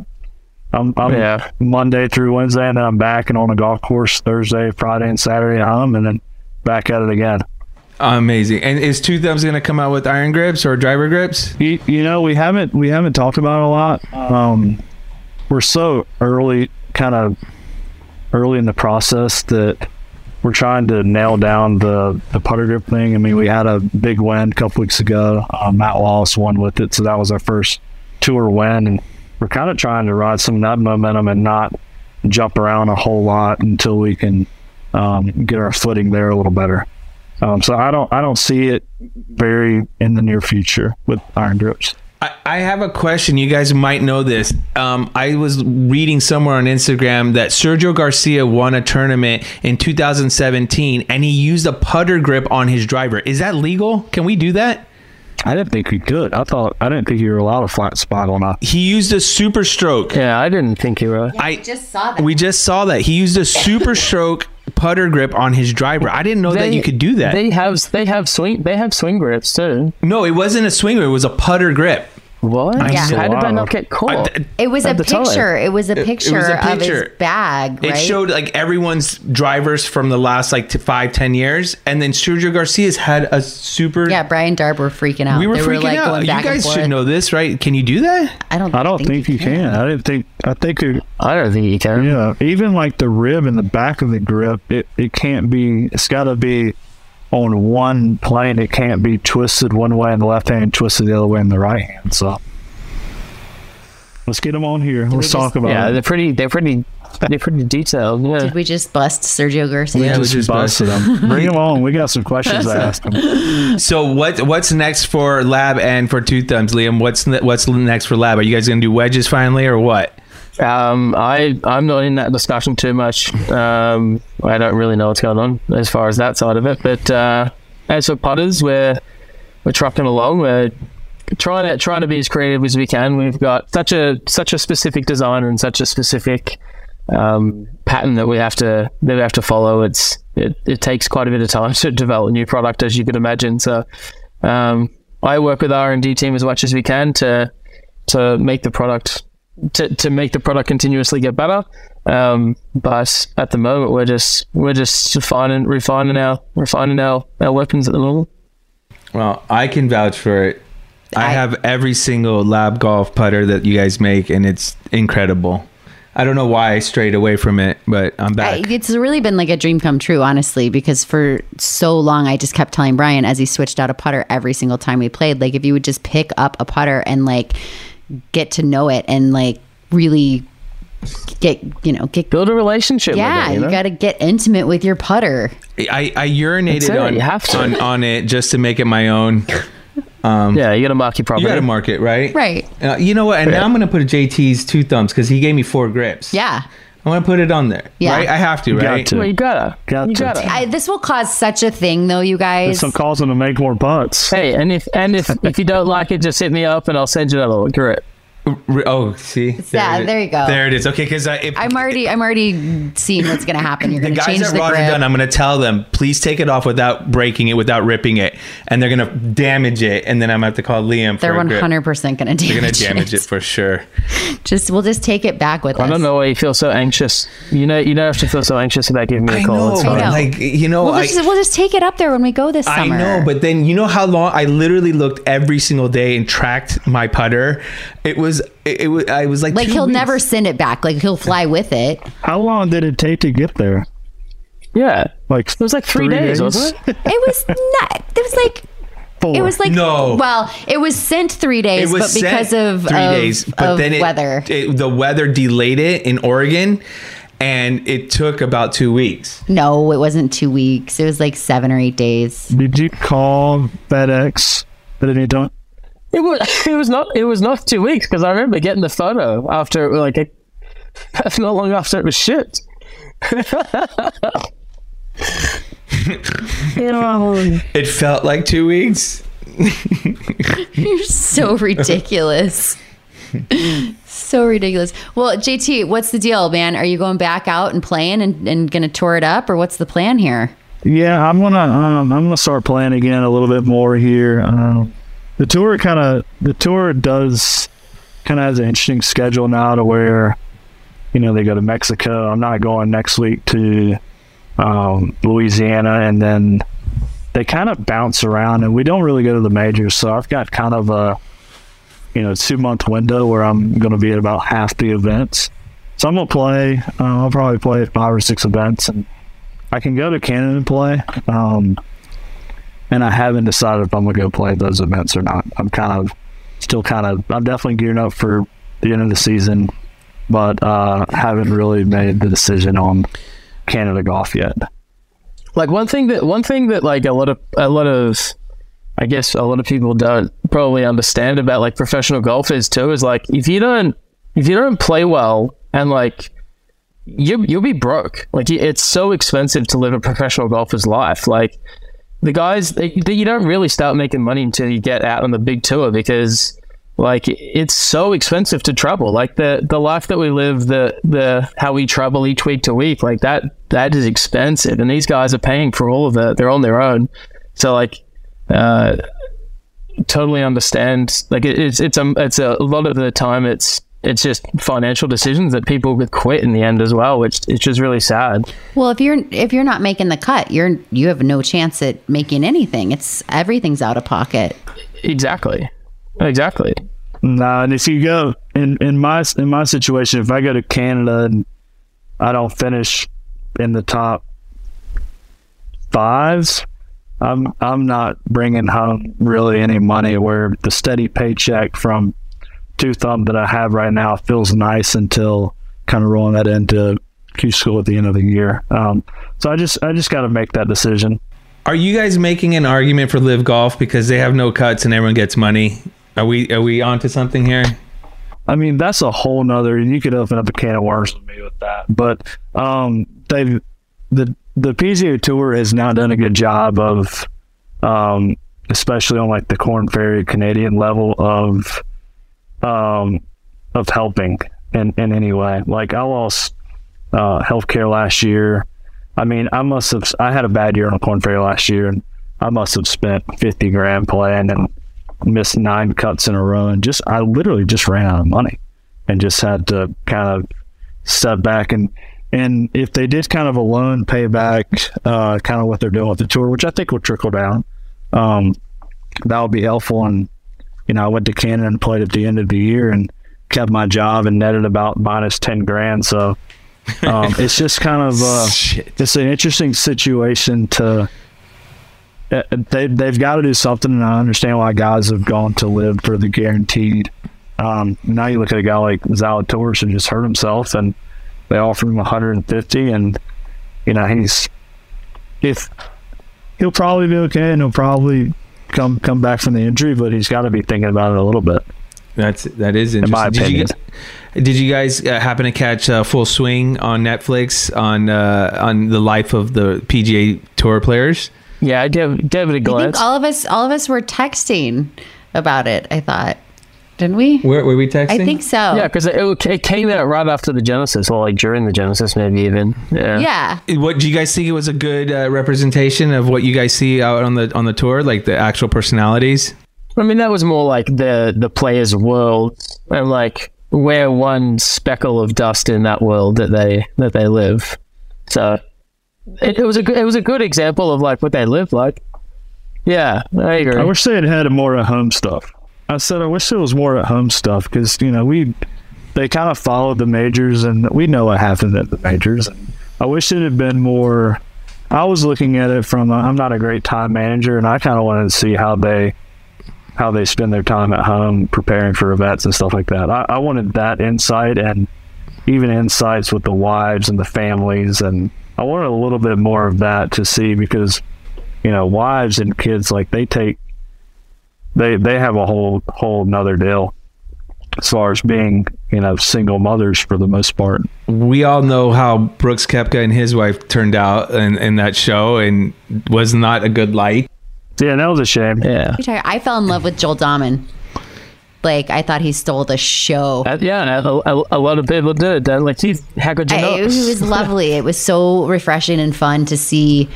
I'm, I'm Yeah. Monday through Wednesday, and then I'm back and on a golf course Thursday, Friday, and Saturday at home, and then back at it again. Amazing. And is Two Thumbs going to come out with iron grips or driver grips? You, you know, we haven't we haven't talked about it a lot. Um, we're so early, kind of early in the process that we're trying to nail down the the putter grip thing. I mean, we had a big win a couple weeks ago. Uh, Matt Wallace won with it, so that was our first tour win, and we're kind of trying to ride some of that momentum and not jump around a whole lot until we can um, get our footing there a little better. Um, so I don't I don't see it very in the near future with iron grips. I, I have a question. You guys might know this. Um, I was reading somewhere on Instagram that Sergio Garcia won a tournament in 2017 and he used a putter grip on his driver. Is that legal? Can we do that? I didn't think he could. I thought I didn't think you were allowed a flat spot on a. He used a SuperStroke. Yeah, I didn't think you were. I just saw that. We just saw that. He used a SuperStroke putter grip on his driver. I didn't know that you could do that. They have they have swing they have swing grips too. no, it wasn't a swing grip. It was a putter grip. What? Yeah. How did that Wow. not get caught? I- It was a At the picture. It was a picture, of his bag, right? It showed like everyone's drivers from the last like t- five, ten years, and then Sergio Garcia's had a super. yeah, Bryan Darb were freaking out. we were they freaking were like out. going You back guys should know this, right? Can you do that? I don't. I don't think, you can. I didn't think. I think. It, I don't think you can. yeah, even like the rib in the back of the grip, it, it can't be. It's got to be on one plane. It can't be twisted one way in the left hand, twisted the other way in the right hand. So let's get them on here. Let's talk about Yeah, it. they're pretty they're pretty they're pretty detailed. Yeah. Did we just bust Sergio Garcia? Yeah, we Just just busted them. Bring them on. We got some questions to ask them. So what what's next for Lab and for Two Thumbs, Liam? What's ne- what's next for Lab? Are you guys gonna do wedges finally or what? Um, I I'm not in that discussion too much. Um, I don't really know what's going on as far as that side of it. But uh, as for putters, we're we're trucking along. We're trying to trying to be as creative as we can. We've got such a such a specific design and such a specific um, pattern that we have to that we have to follow. It's it, it takes quite a bit of time to develop a new product, as you could imagine. So um, I work with R and D team as much as we can to to make the product to, to make the product continuously get better. Um, but at the moment, we're just we're just refining refining our refining our, our weapons at the moment. Well, I can vouch for it. I, I- have every single Lab golf putter that you guys make, and it's incredible. I don't know why I strayed away from it, but I'm I, back. it's really been like a dream come true, honestly, because for so long I just kept telling Bryan as he switched out a putter every single time we played, like if you would just pick up a putter and like get to know it and like really get you know get Build a relationship. yeah with it, you, you, got to get intimate with your putter. I, I urinated it, on, you have to. on on it just to make it my own. yeah, you got to mark your property. You got to mark it, right? Right. Uh, you know what? And now I'm going to put a JT's two thumbs because he gave me four grips. Yeah. I want to put it on there. Yeah. Right? I have to, got right? to. Well, you gotta. Got you to. gotta. I, this will cause such a thing though, you guys. Some calls them to make more putts. Hey, and if and if if you don't like it, just hit me up and I'll send you another one. Correct. R- Oh, see? Yeah, it is. there you go. There it is. Okay, because uh, if, I'm already I'm already seeing what's gonna happen. You're the gonna guys change at the Roger grip. Dunn, I'm going to tell them, please take it off without breaking it, without ripping it. And they're going to damage it. And then I'm going to have to call Liam They're for 100 percent gonna damage, it. They're going to damage it for sure. Just we'll just take it back with us. I don't know why you feel so anxious. You know, you don't have to feel so anxious about giving me a I call. know, It's fine. know. like, you know, We'll I, just, we'll just take it up there when we go this summer. I know, but then you know how long I literally looked every single day and tracked my putter. It was, it, it was, I was like, like he'll weeks. never send it back. Like he'll fly with it. How long did it take to get there? Yeah, Like it was like three, days, wasn't it? It was not. It was like. Four. It was like No. Well, it was sent three days, It was but because sent of three of, days, but of then it, weather. it- the weather delayed it in Oregon, and it took about two weeks. no, it wasn't two weeks. It was like seven or eight days. Did you call FedEx at any time? It was. It was not. It was not two weeks because I remember getting the photo after like a, not long after it was shipped. It felt like two weeks. You're so ridiculous. so ridiculous. Well, JT, what's the deal, man? Are you going back out and playing and, and going to tour it up, or what's the plan here? Yeah, I'm gonna um, I'm gonna start playing again a little bit more here. Um, the tour kind of the tour does kind of has an interesting schedule now to where you know they go to Mexico. I'm not going next week to um, Louisiana, and then they kind of bounce around, and we don't really go to the majors. So I've got kind of a you know two month window where I'm going to be at about half the events. So I'm gonna play. Uh, I'll probably play five or six events, and I can go to Canada and play. Um, and I haven't decided if I'm gonna go play those events or not. I'm kind of still kind of. I'm definitely gearing up for the end of the season, but uh, haven't really made the decision on Canada golf yet. like one thing that one thing that like a lot of a lot of I guess a lot of people don't probably understand about like professional golf is too is like if you don't if you don't play well and like you you'll be broke. Like it's so expensive to live a professional golfer's life. Like the guys they, they, you don't really start making money until you get out on the big tour because like it's so expensive to travel. Like the the life that we live the the how we travel each week to week like that that is expensive. And these guys are paying for all of it. They're on their own. So like uh totally understand. Like it, it's it's a it's a, a lot of the time it's it's just financial decisions that people would quit in the end as well, which it's just really sad. Well, if you're if you're not making the cut, you're you have no chance at making anything. It's everything's out of pocket. Exactly, exactly. Nah, and if you go in in my in my situation, if I go to Canada and I don't finish in the top fives, I'm I'm not bringing home really any money. Where the steady paycheck from two thumb that I have right now feels nice until kind of rolling that into Q school at the end of the year. Um, so I just I just got to make that decision. Are you guys making an argument for LIV Golf because they have no cuts and everyone gets money? Are we are we onto something here? I mean, that's a whole nother. You could open up a can of worms with me with that. But um, they the the PGA Tour has now done a good job of, um, especially on like the Korn Ferry Canadian level of, um, of helping in in any way. Like I lost uh, healthcare last year. I mean, I must have. I had a bad year on Korn Ferry last year, and I must have spent fifty grand playing and missed nine cuts in a row, and just I literally just ran out of money, and just had to kind of step back and and if they did kind of a loan payback, uh, kind of what they're doing with the tour, which I think will trickle down, um, that would be helpful. And you know, I went to Canada and played at the end of the year and kept my job and netted about minus ten grand. So um, it's just kind of uh, it's an interesting situation to. Uh, they they've got to do something, and I understand why guys have gone to LIV for the guaranteed. Um, now you look at a guy like Zalatoris who just hurt himself, and they offered him 150, and you know he's if he'll probably be okay, and he'll probably come come back from the injury, but he's got to be thinking about it a little bit. That's that is In my interesting. Did you, opinion. guys- did you guys uh, happen to catch uh, Full Swing on Netflix on uh, on the life of the PGA Tour players? Yeah, I gave, gave it a I glance. think all of us all of us were texting about it. I thought, didn't we? Were, were we texting? I think so. Yeah, because it, it came out right after the Genesis, or like during the Genesis, maybe even. Yeah. Yeah. What do you guys think it was a good uh, representation of what you guys see out on the on the tour, like the actual personalities? I mean, that was more like the the players' world, and like we're one speckle of dust in that world that they that they live. So it, it was a good, it was a good example of like what they live like. Yeah, I agree. I wish they had had more at home stuff. I said I wish there was more at home stuff because you know we they kind of followed the majors and we know what happened at the majors. I wish it had been more. I was looking at it from i I'm not a great time manager and I kind of wanted to see how they how they spend their time at home preparing for events and stuff like that. I, I wanted that insight and even insights with the wives and the families and I wanted a little bit more of that to see because you know wives and kids like they take they they have a whole whole nother deal as far as being you know single mothers for the most part We all know how Brooks Koepka and his wife turned out in, in that show, and was not a good light. yeah that was a shame yeah, I fell in love with Joel Dahmen. Like I thought he stole the show. Uh, yeah, and a, a, a lot of people did. Uh, Like, geez, how could you I, know? it was lovely. It was so refreshing and fun to see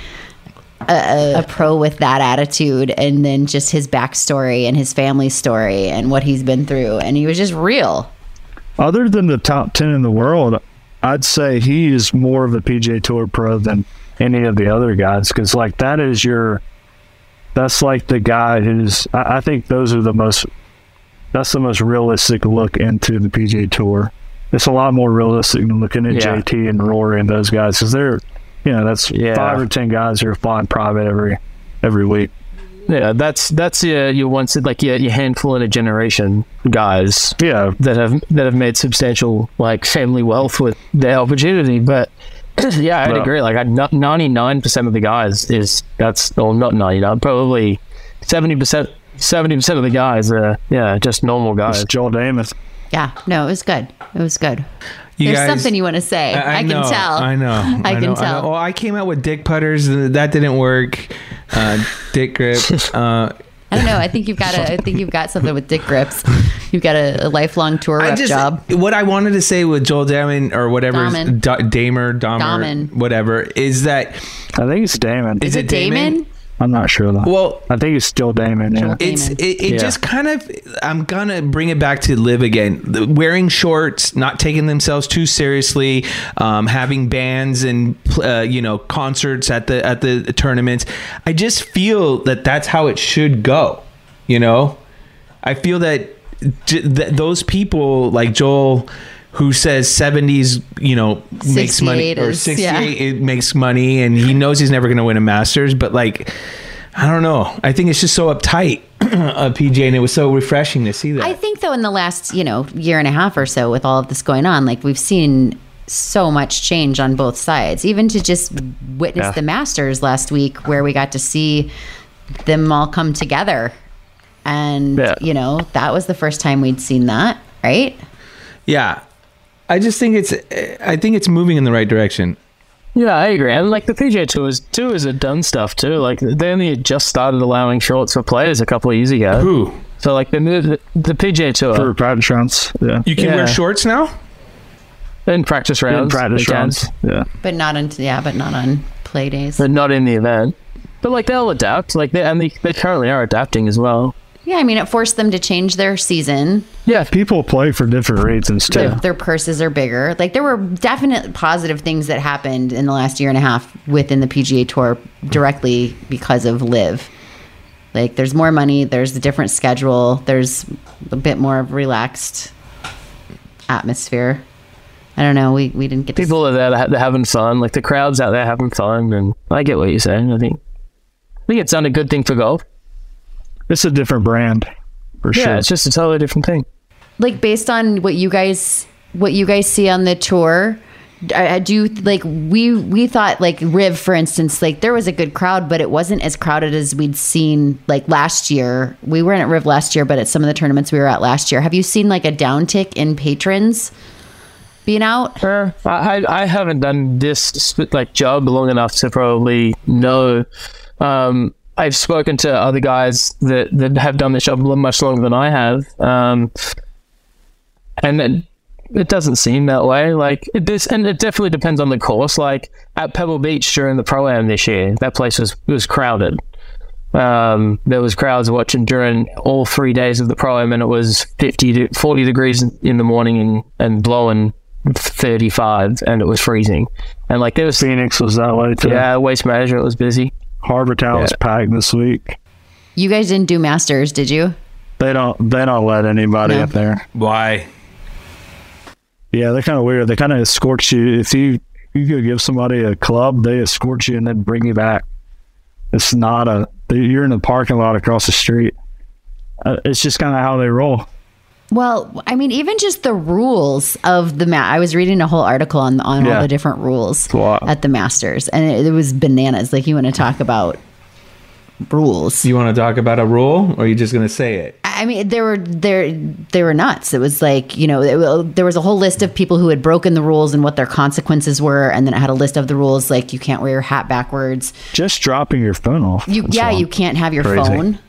a, a, a pro with that attitude, and then just his backstory and his family story and what he's been through, and he was just real. other than the top 10 in the world i'd say he is more of a PGA tour pro than any of the other guys because like that is your that's like the guy who's I, I think those are the most that's the most realistic look into the PGA tour it's a lot more realistic than looking at Yeah. jt and rory and those guys because they're you know that's Yeah. five or ten guys who are flying private every every week yeah, that's that's uh, your your once like your, your handful in a generation guys yeah that have that have made substantial like family wealth with their opportunity. But yeah, I'd But- agree. Like, ninety nine percent of the guys is that's or not ninety nine, probably seventy percent. Seventy percent of the guys are yeah, just normal guys. It's Joel Damon. Yeah, no, it was good. It was good. You There's guys- something you want to say. I, know, can tell. I know. I, can know, tell. know. Well, I came out with dick putters. and That didn't work. Uh, dick grip. Uh, I don't know. I think you've got a. I think you've got something with dick grips. You've got a, a lifelong tour I rep just job. what I wanted to say with Joel Damon or whatever, is- Dahmen. Da- Damer, Dahmer, Dahmen. whatever, is that I think it's Damon. is, Is it Damon? I'm not sure though. Well, I think it's still Damon. Yeah. It's it, it Yeah. just kind of i'm gonna bring it back to LIV again The- wearing shorts not taking themselves too seriously um, having bands and uh, you know concerts at the at the tournaments i just feel that that's how it should go you know i feel that j- th- those people like joel who says 70s you know makes money or is- 68 yeah. it makes money and he knows he's never going to win a masters but like I don't know. I think it's just so uptight, uh, PJ, and it was so refreshing to see that. I think though in the last you know year and a half or so with all of this going on, like we've seen so much change on both sides. Even to just witness Yeah. the Masters last week, where we got to see them all come together, and Yeah. you know that was the first time we'd seen that, right? yeah, I just think it's. I think it's moving in the right direction. Yeah, I agree. And like the PGA Tours, Tours have done stuff too. Like they only just started allowing shorts for players a couple of years ago. Who So like the the, the PGA Tour For practice rounds. Yeah. you can wear shorts now? in practice In rounds, practice they can, rounds. Yeah. But not on yeah, but not on play days. but not in the event. But like they'll adapt. Like they and they, they currently are adapting as well. Yeah, I mean it forced them to change their season. Yeah, People play for different reasons too. their, their purses are bigger. Like there were definite positive things that happened in the last year and a half within the PGA Tour directly because of LIV. Like there's more money, there's a different schedule, there's a bit more of relaxed atmosphere. I don't know. We we didn't get to people are there. They're they're having fun. Like the crowd's out there having fun, and I get what you're saying. I think I think it's done a good thing for golf. It's a different brand. For Yeah, sure. it's just a totally different thing. like based on what you guys what you guys see on the tour I, I do like we we thought like Riv for instance like there was a good crowd but it wasn't as crowded as we'd seen like last year we weren't at Riv last year but at some of the tournaments we were at last year have you seen like a downtick in patrons being out Uh, I I I haven't done this like job long enough to probably know. Um, I've spoken to other guys that that have done this job much longer than I have, um, and it, it doesn't seem that way. Like it, this, and it definitely depends on the course. Like at Pebble Beach during the pro am this year, that place was was crowded. Um, there was crowds watching during all three days of the pro am, and it was 50 to 40 degrees in the morning and, and blowing 35 and it was freezing and like there was Phoenix was that way too. yeah waste management was busy Harbour Town was Yeah. packed this week. you guys didn't do masters did you They don't they don't let anybody No. up there. Why? Yeah, they're kind of weird. They kind of escort you. If you you could give somebody a club, they escort you and then bring you back. It's not a. they- You're in the parking lot across the street. Uh, it's just kind of how they roll. Well, I mean, even just the rules of the mat. I was reading a whole article on on all the different rules at the Masters, and it, it was bananas. Like you want to talk about rules? You want to talk about a rule, or are you just going to say it? I mean, there were there they were nuts. It was like you know, it, there was a whole list of people who had broken the rules and what their consequences were, and then it had a list of the rules like you can't wear your hat backwards. Just dropping your phone off. You yeah, all. you can't have your Crazy. phone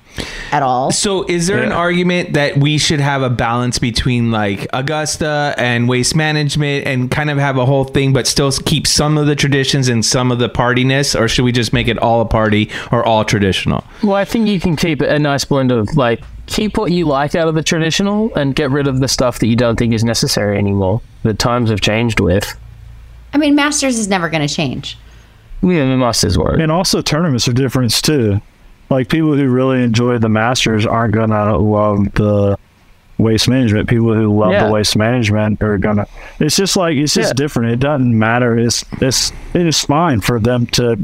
at all. So, is there an argument that we should have a balance between like Augusta and waste management and kind of have a whole thing, but still keep some of the traditions and some of the partiness, or should we just make it all a party or all traditional? well i think you can keep a nice blend of like keep what you like out of the traditional and get rid of the stuff that you don't think is necessary anymore that times have changed with I mean, Masters is never going to change. yeah the masters were And also tournaments are different too. Like people who really enjoy the Masters aren't gonna love the waste management. People who love Yeah. the waste management are gonna. It's just like it's just Yeah. different. It doesn't matter. It's it's it is fine for them to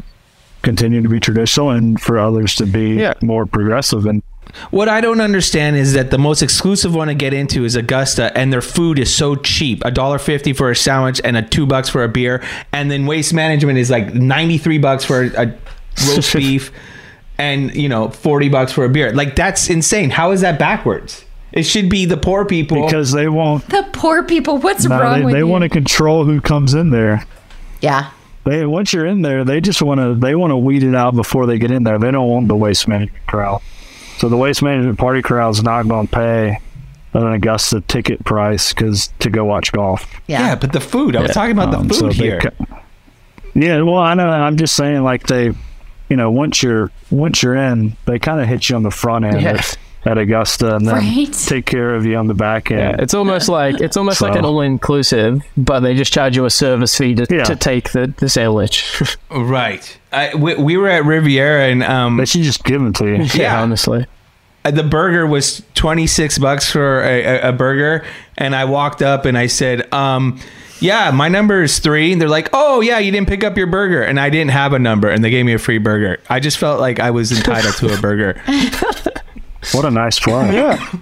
continue to be traditional and for others to be Yeah. more progressive. And What I don't understand is that the most exclusive one to get into is Augusta, and their food is so cheap a dollar fifty for a sandwich and a two bucks for a beer. And then Waste Management is like ninety three bucks for a roast beef, and you know forty bucks for a beer. Like that's insane. How is that backwards? It should be the poor people. because they won't. The poor people. What's No, wrong they, with they you? want to control who comes in there. yeah. They once you're in there, they just want to they want to weed it out before they get in there. They don't want the waste management crowd. So the waste management party crowd's not going to pay an Augusta ticket price because to go watch golf. Yeah. yeah, but the food. I was talking about Um, the food they here. ca- yeah, well, I know. I'm just saying, like they, you know, once you're once you're in, they kind of hit you on the front end Yeah. at, at Augusta, and then Right. take care of you on the back end. Yeah, end. it's almost like it's almost like an all-inclusive, but they just charge you a service fee to, Yeah. to take the, the sandwich. Right. I, we, we were at Riviera and um, They should just give them to you. Yeah. honestly. Uh, the burger was 26 bucks for a, a, a burger and i walked up and i said um yeah my number is three. And they're like oh yeah you didn't pick up your burger. And i didn't have a number and they gave me a free burger. I just felt like i was entitled to a burger. What a nice play. Yeah,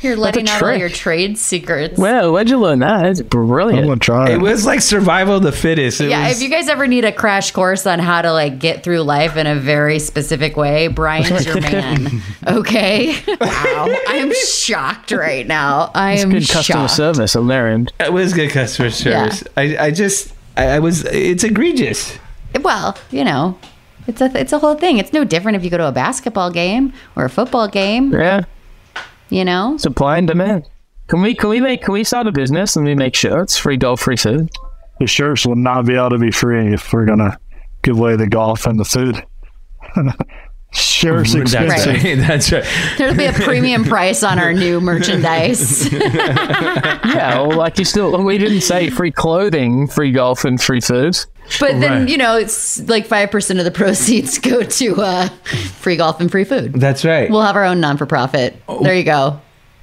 You're letting out all your trade secrets. Well, where'd you learn that? It's brilliant. I'm gonna try it it. was like survival of the fittest it yeah, was, if you guys ever need a crash course on how to like get through life in a very specific way, Bryan's your man. Okay. Wow. I'm shocked right now. I am Good customer shocked. service on their end. it was good customer service I, I just I, I was it's egregious Well, you know, it's a it's a whole thing. It's no different if you go to a basketball game or a football game. Yeah, You know, supply and demand. Can we can we make can we start a business and we make shirts, free golf, free food? The shirts will not be able to be free if we're gonna give away the golf and the food. shirts that's expensive. right that's right there'll be a premium price on our new merchandise. Yeah, well, like you still we didn't say free clothing, free golf, and free food. But then, Right. you know, it's like 5% of the proceeds go to uh, free golf and free food. that's right We'll have our own non for profit. There you go.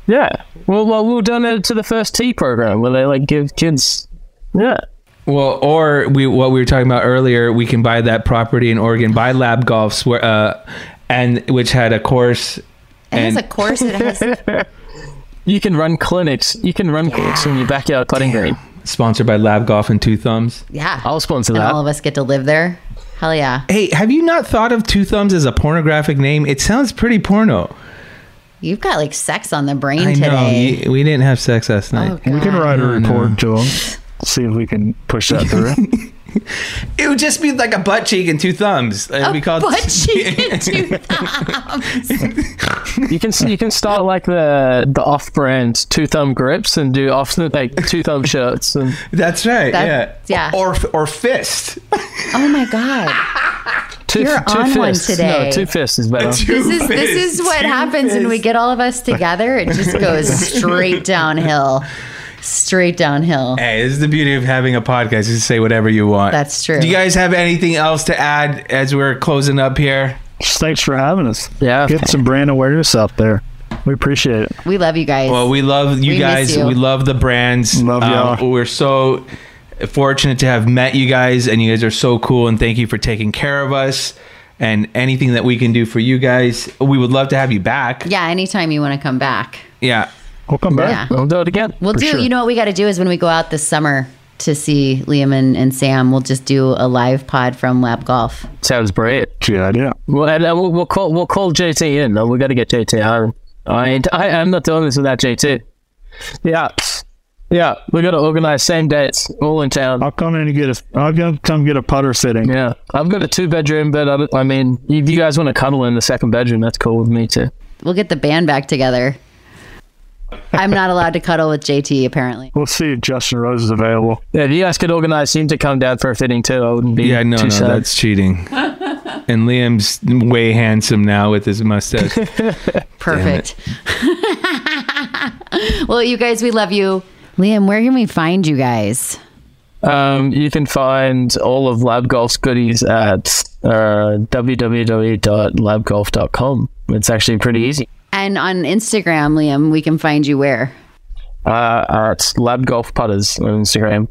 Yeah, well, well, we'll donate it to the First Tee program where they like give kids. Yeah, Well, or we what we were talking about earlier, we can buy that property in Oregon, buy Lab Golfs, where uh, and which had a course. It has And- a course. It has. you can run clinics. You can run clinics in your backyard putting green. Sponsored by Lab Golf and Two Thumbs. Yeah. I'll sponsor and that. all of us get to live there. Hell yeah. Hey, have you not thought of Two Thumbs as a pornographic name? It sounds pretty porno. You've got like sex on the brain I know. today. y- We didn't have sex last night. Oh, We can write a No, no. report to them. See if we can push that through. It would just be like a butt cheek and two thumbs. It'd A be called butt cheek and two thumbs. You can you can start like the the off brand two thumb grips and do off like two thumb shirts and That's right. That- yeah. yeah. Or or fist. Oh my God. two, You're two on one today. No, two fists is better. This is this is what happens when we get all of us together. It just goes straight downhill. Straight downhill. Hey, this is the beauty of having a podcast. You can say whatever you want. That's true. Do you guys have anything else to add as we're closing up here? Thanks for having us. Yeah. Get some brand awareness out there. We appreciate it. We love you guys. Well, we love you We guys. you. We love the brands. Love y'all. Um, we're so fortunate to have met you guys, and you guys are so cool. And thank you for taking care of us. And anything that we can do for you guys, we would love to have you back. yeah, anytime you want to come back. Yeah. We'll come back. Yeah. We'll do it again. We'll do. sure. You know what we got to do is when we go out this summer to see Liam and, and Sam, we'll just do a live pod from Lab Golf. Sounds great. Good idea. Well, and uh, we'll, we'll call we'll call JT in. No, we got to get JT on. I, I I'm not doing this without JT. Yeah, yeah. We got to organize same dates, all in town. I'll come in and get a. I'll go- come get a putter fitting. Yeah, I've got a two bedroom, but I, I mean, if you guys want to cuddle in the second bedroom, that's cool with me too. We'll get the band back together. I'm not allowed to cuddle with JT apparently. We'll see if Justin Rose is available. Yeah, if you guys could organize him to come down for a fitting too, I wouldn't be. Yeah, no, too no, sad. that's cheating. and Liam's way handsome now with his mustache. Perfect. well, you guys, we love you. Liam, where can we find you guys? Um, you can find all of Lab Golf's goodies at uh, www.labgolf.com. It's actually pretty easy. And on Instagram, Liam, we can find you where? Uh, at Lab Golf Putters on Instagram.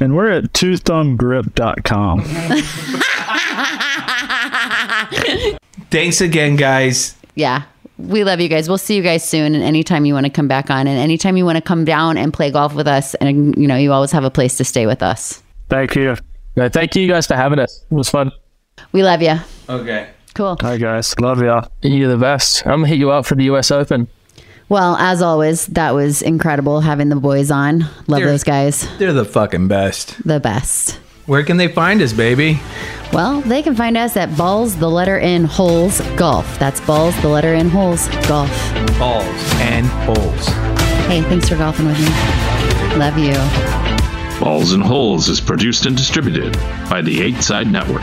And we're at twothumbgrip.com. Thanks again, guys. Yeah. we love you guys. We'll see you guys soon. And anytime you want to come back on, and anytime you want to come down and play golf with us, and you know, you always have a place to stay with us. Thank you. Thank you guys for having us. It was fun. We love you. Okay. Cool. Hi guys, love y'all. You're the best. I'm gonna hit you up for the US Open. Well, as always, that was incredible having the boys on. Love They're- those guys. They're the fucking best. The best. Where can they find us, baby? Well, they can find us at Balls the letter in Holes Golf. That's Balls the letter in Holes Golf. Balls and holes. Hey, thanks for golfing with me. Love you. Balls and Holes is produced and distributed by the 8 Side Network.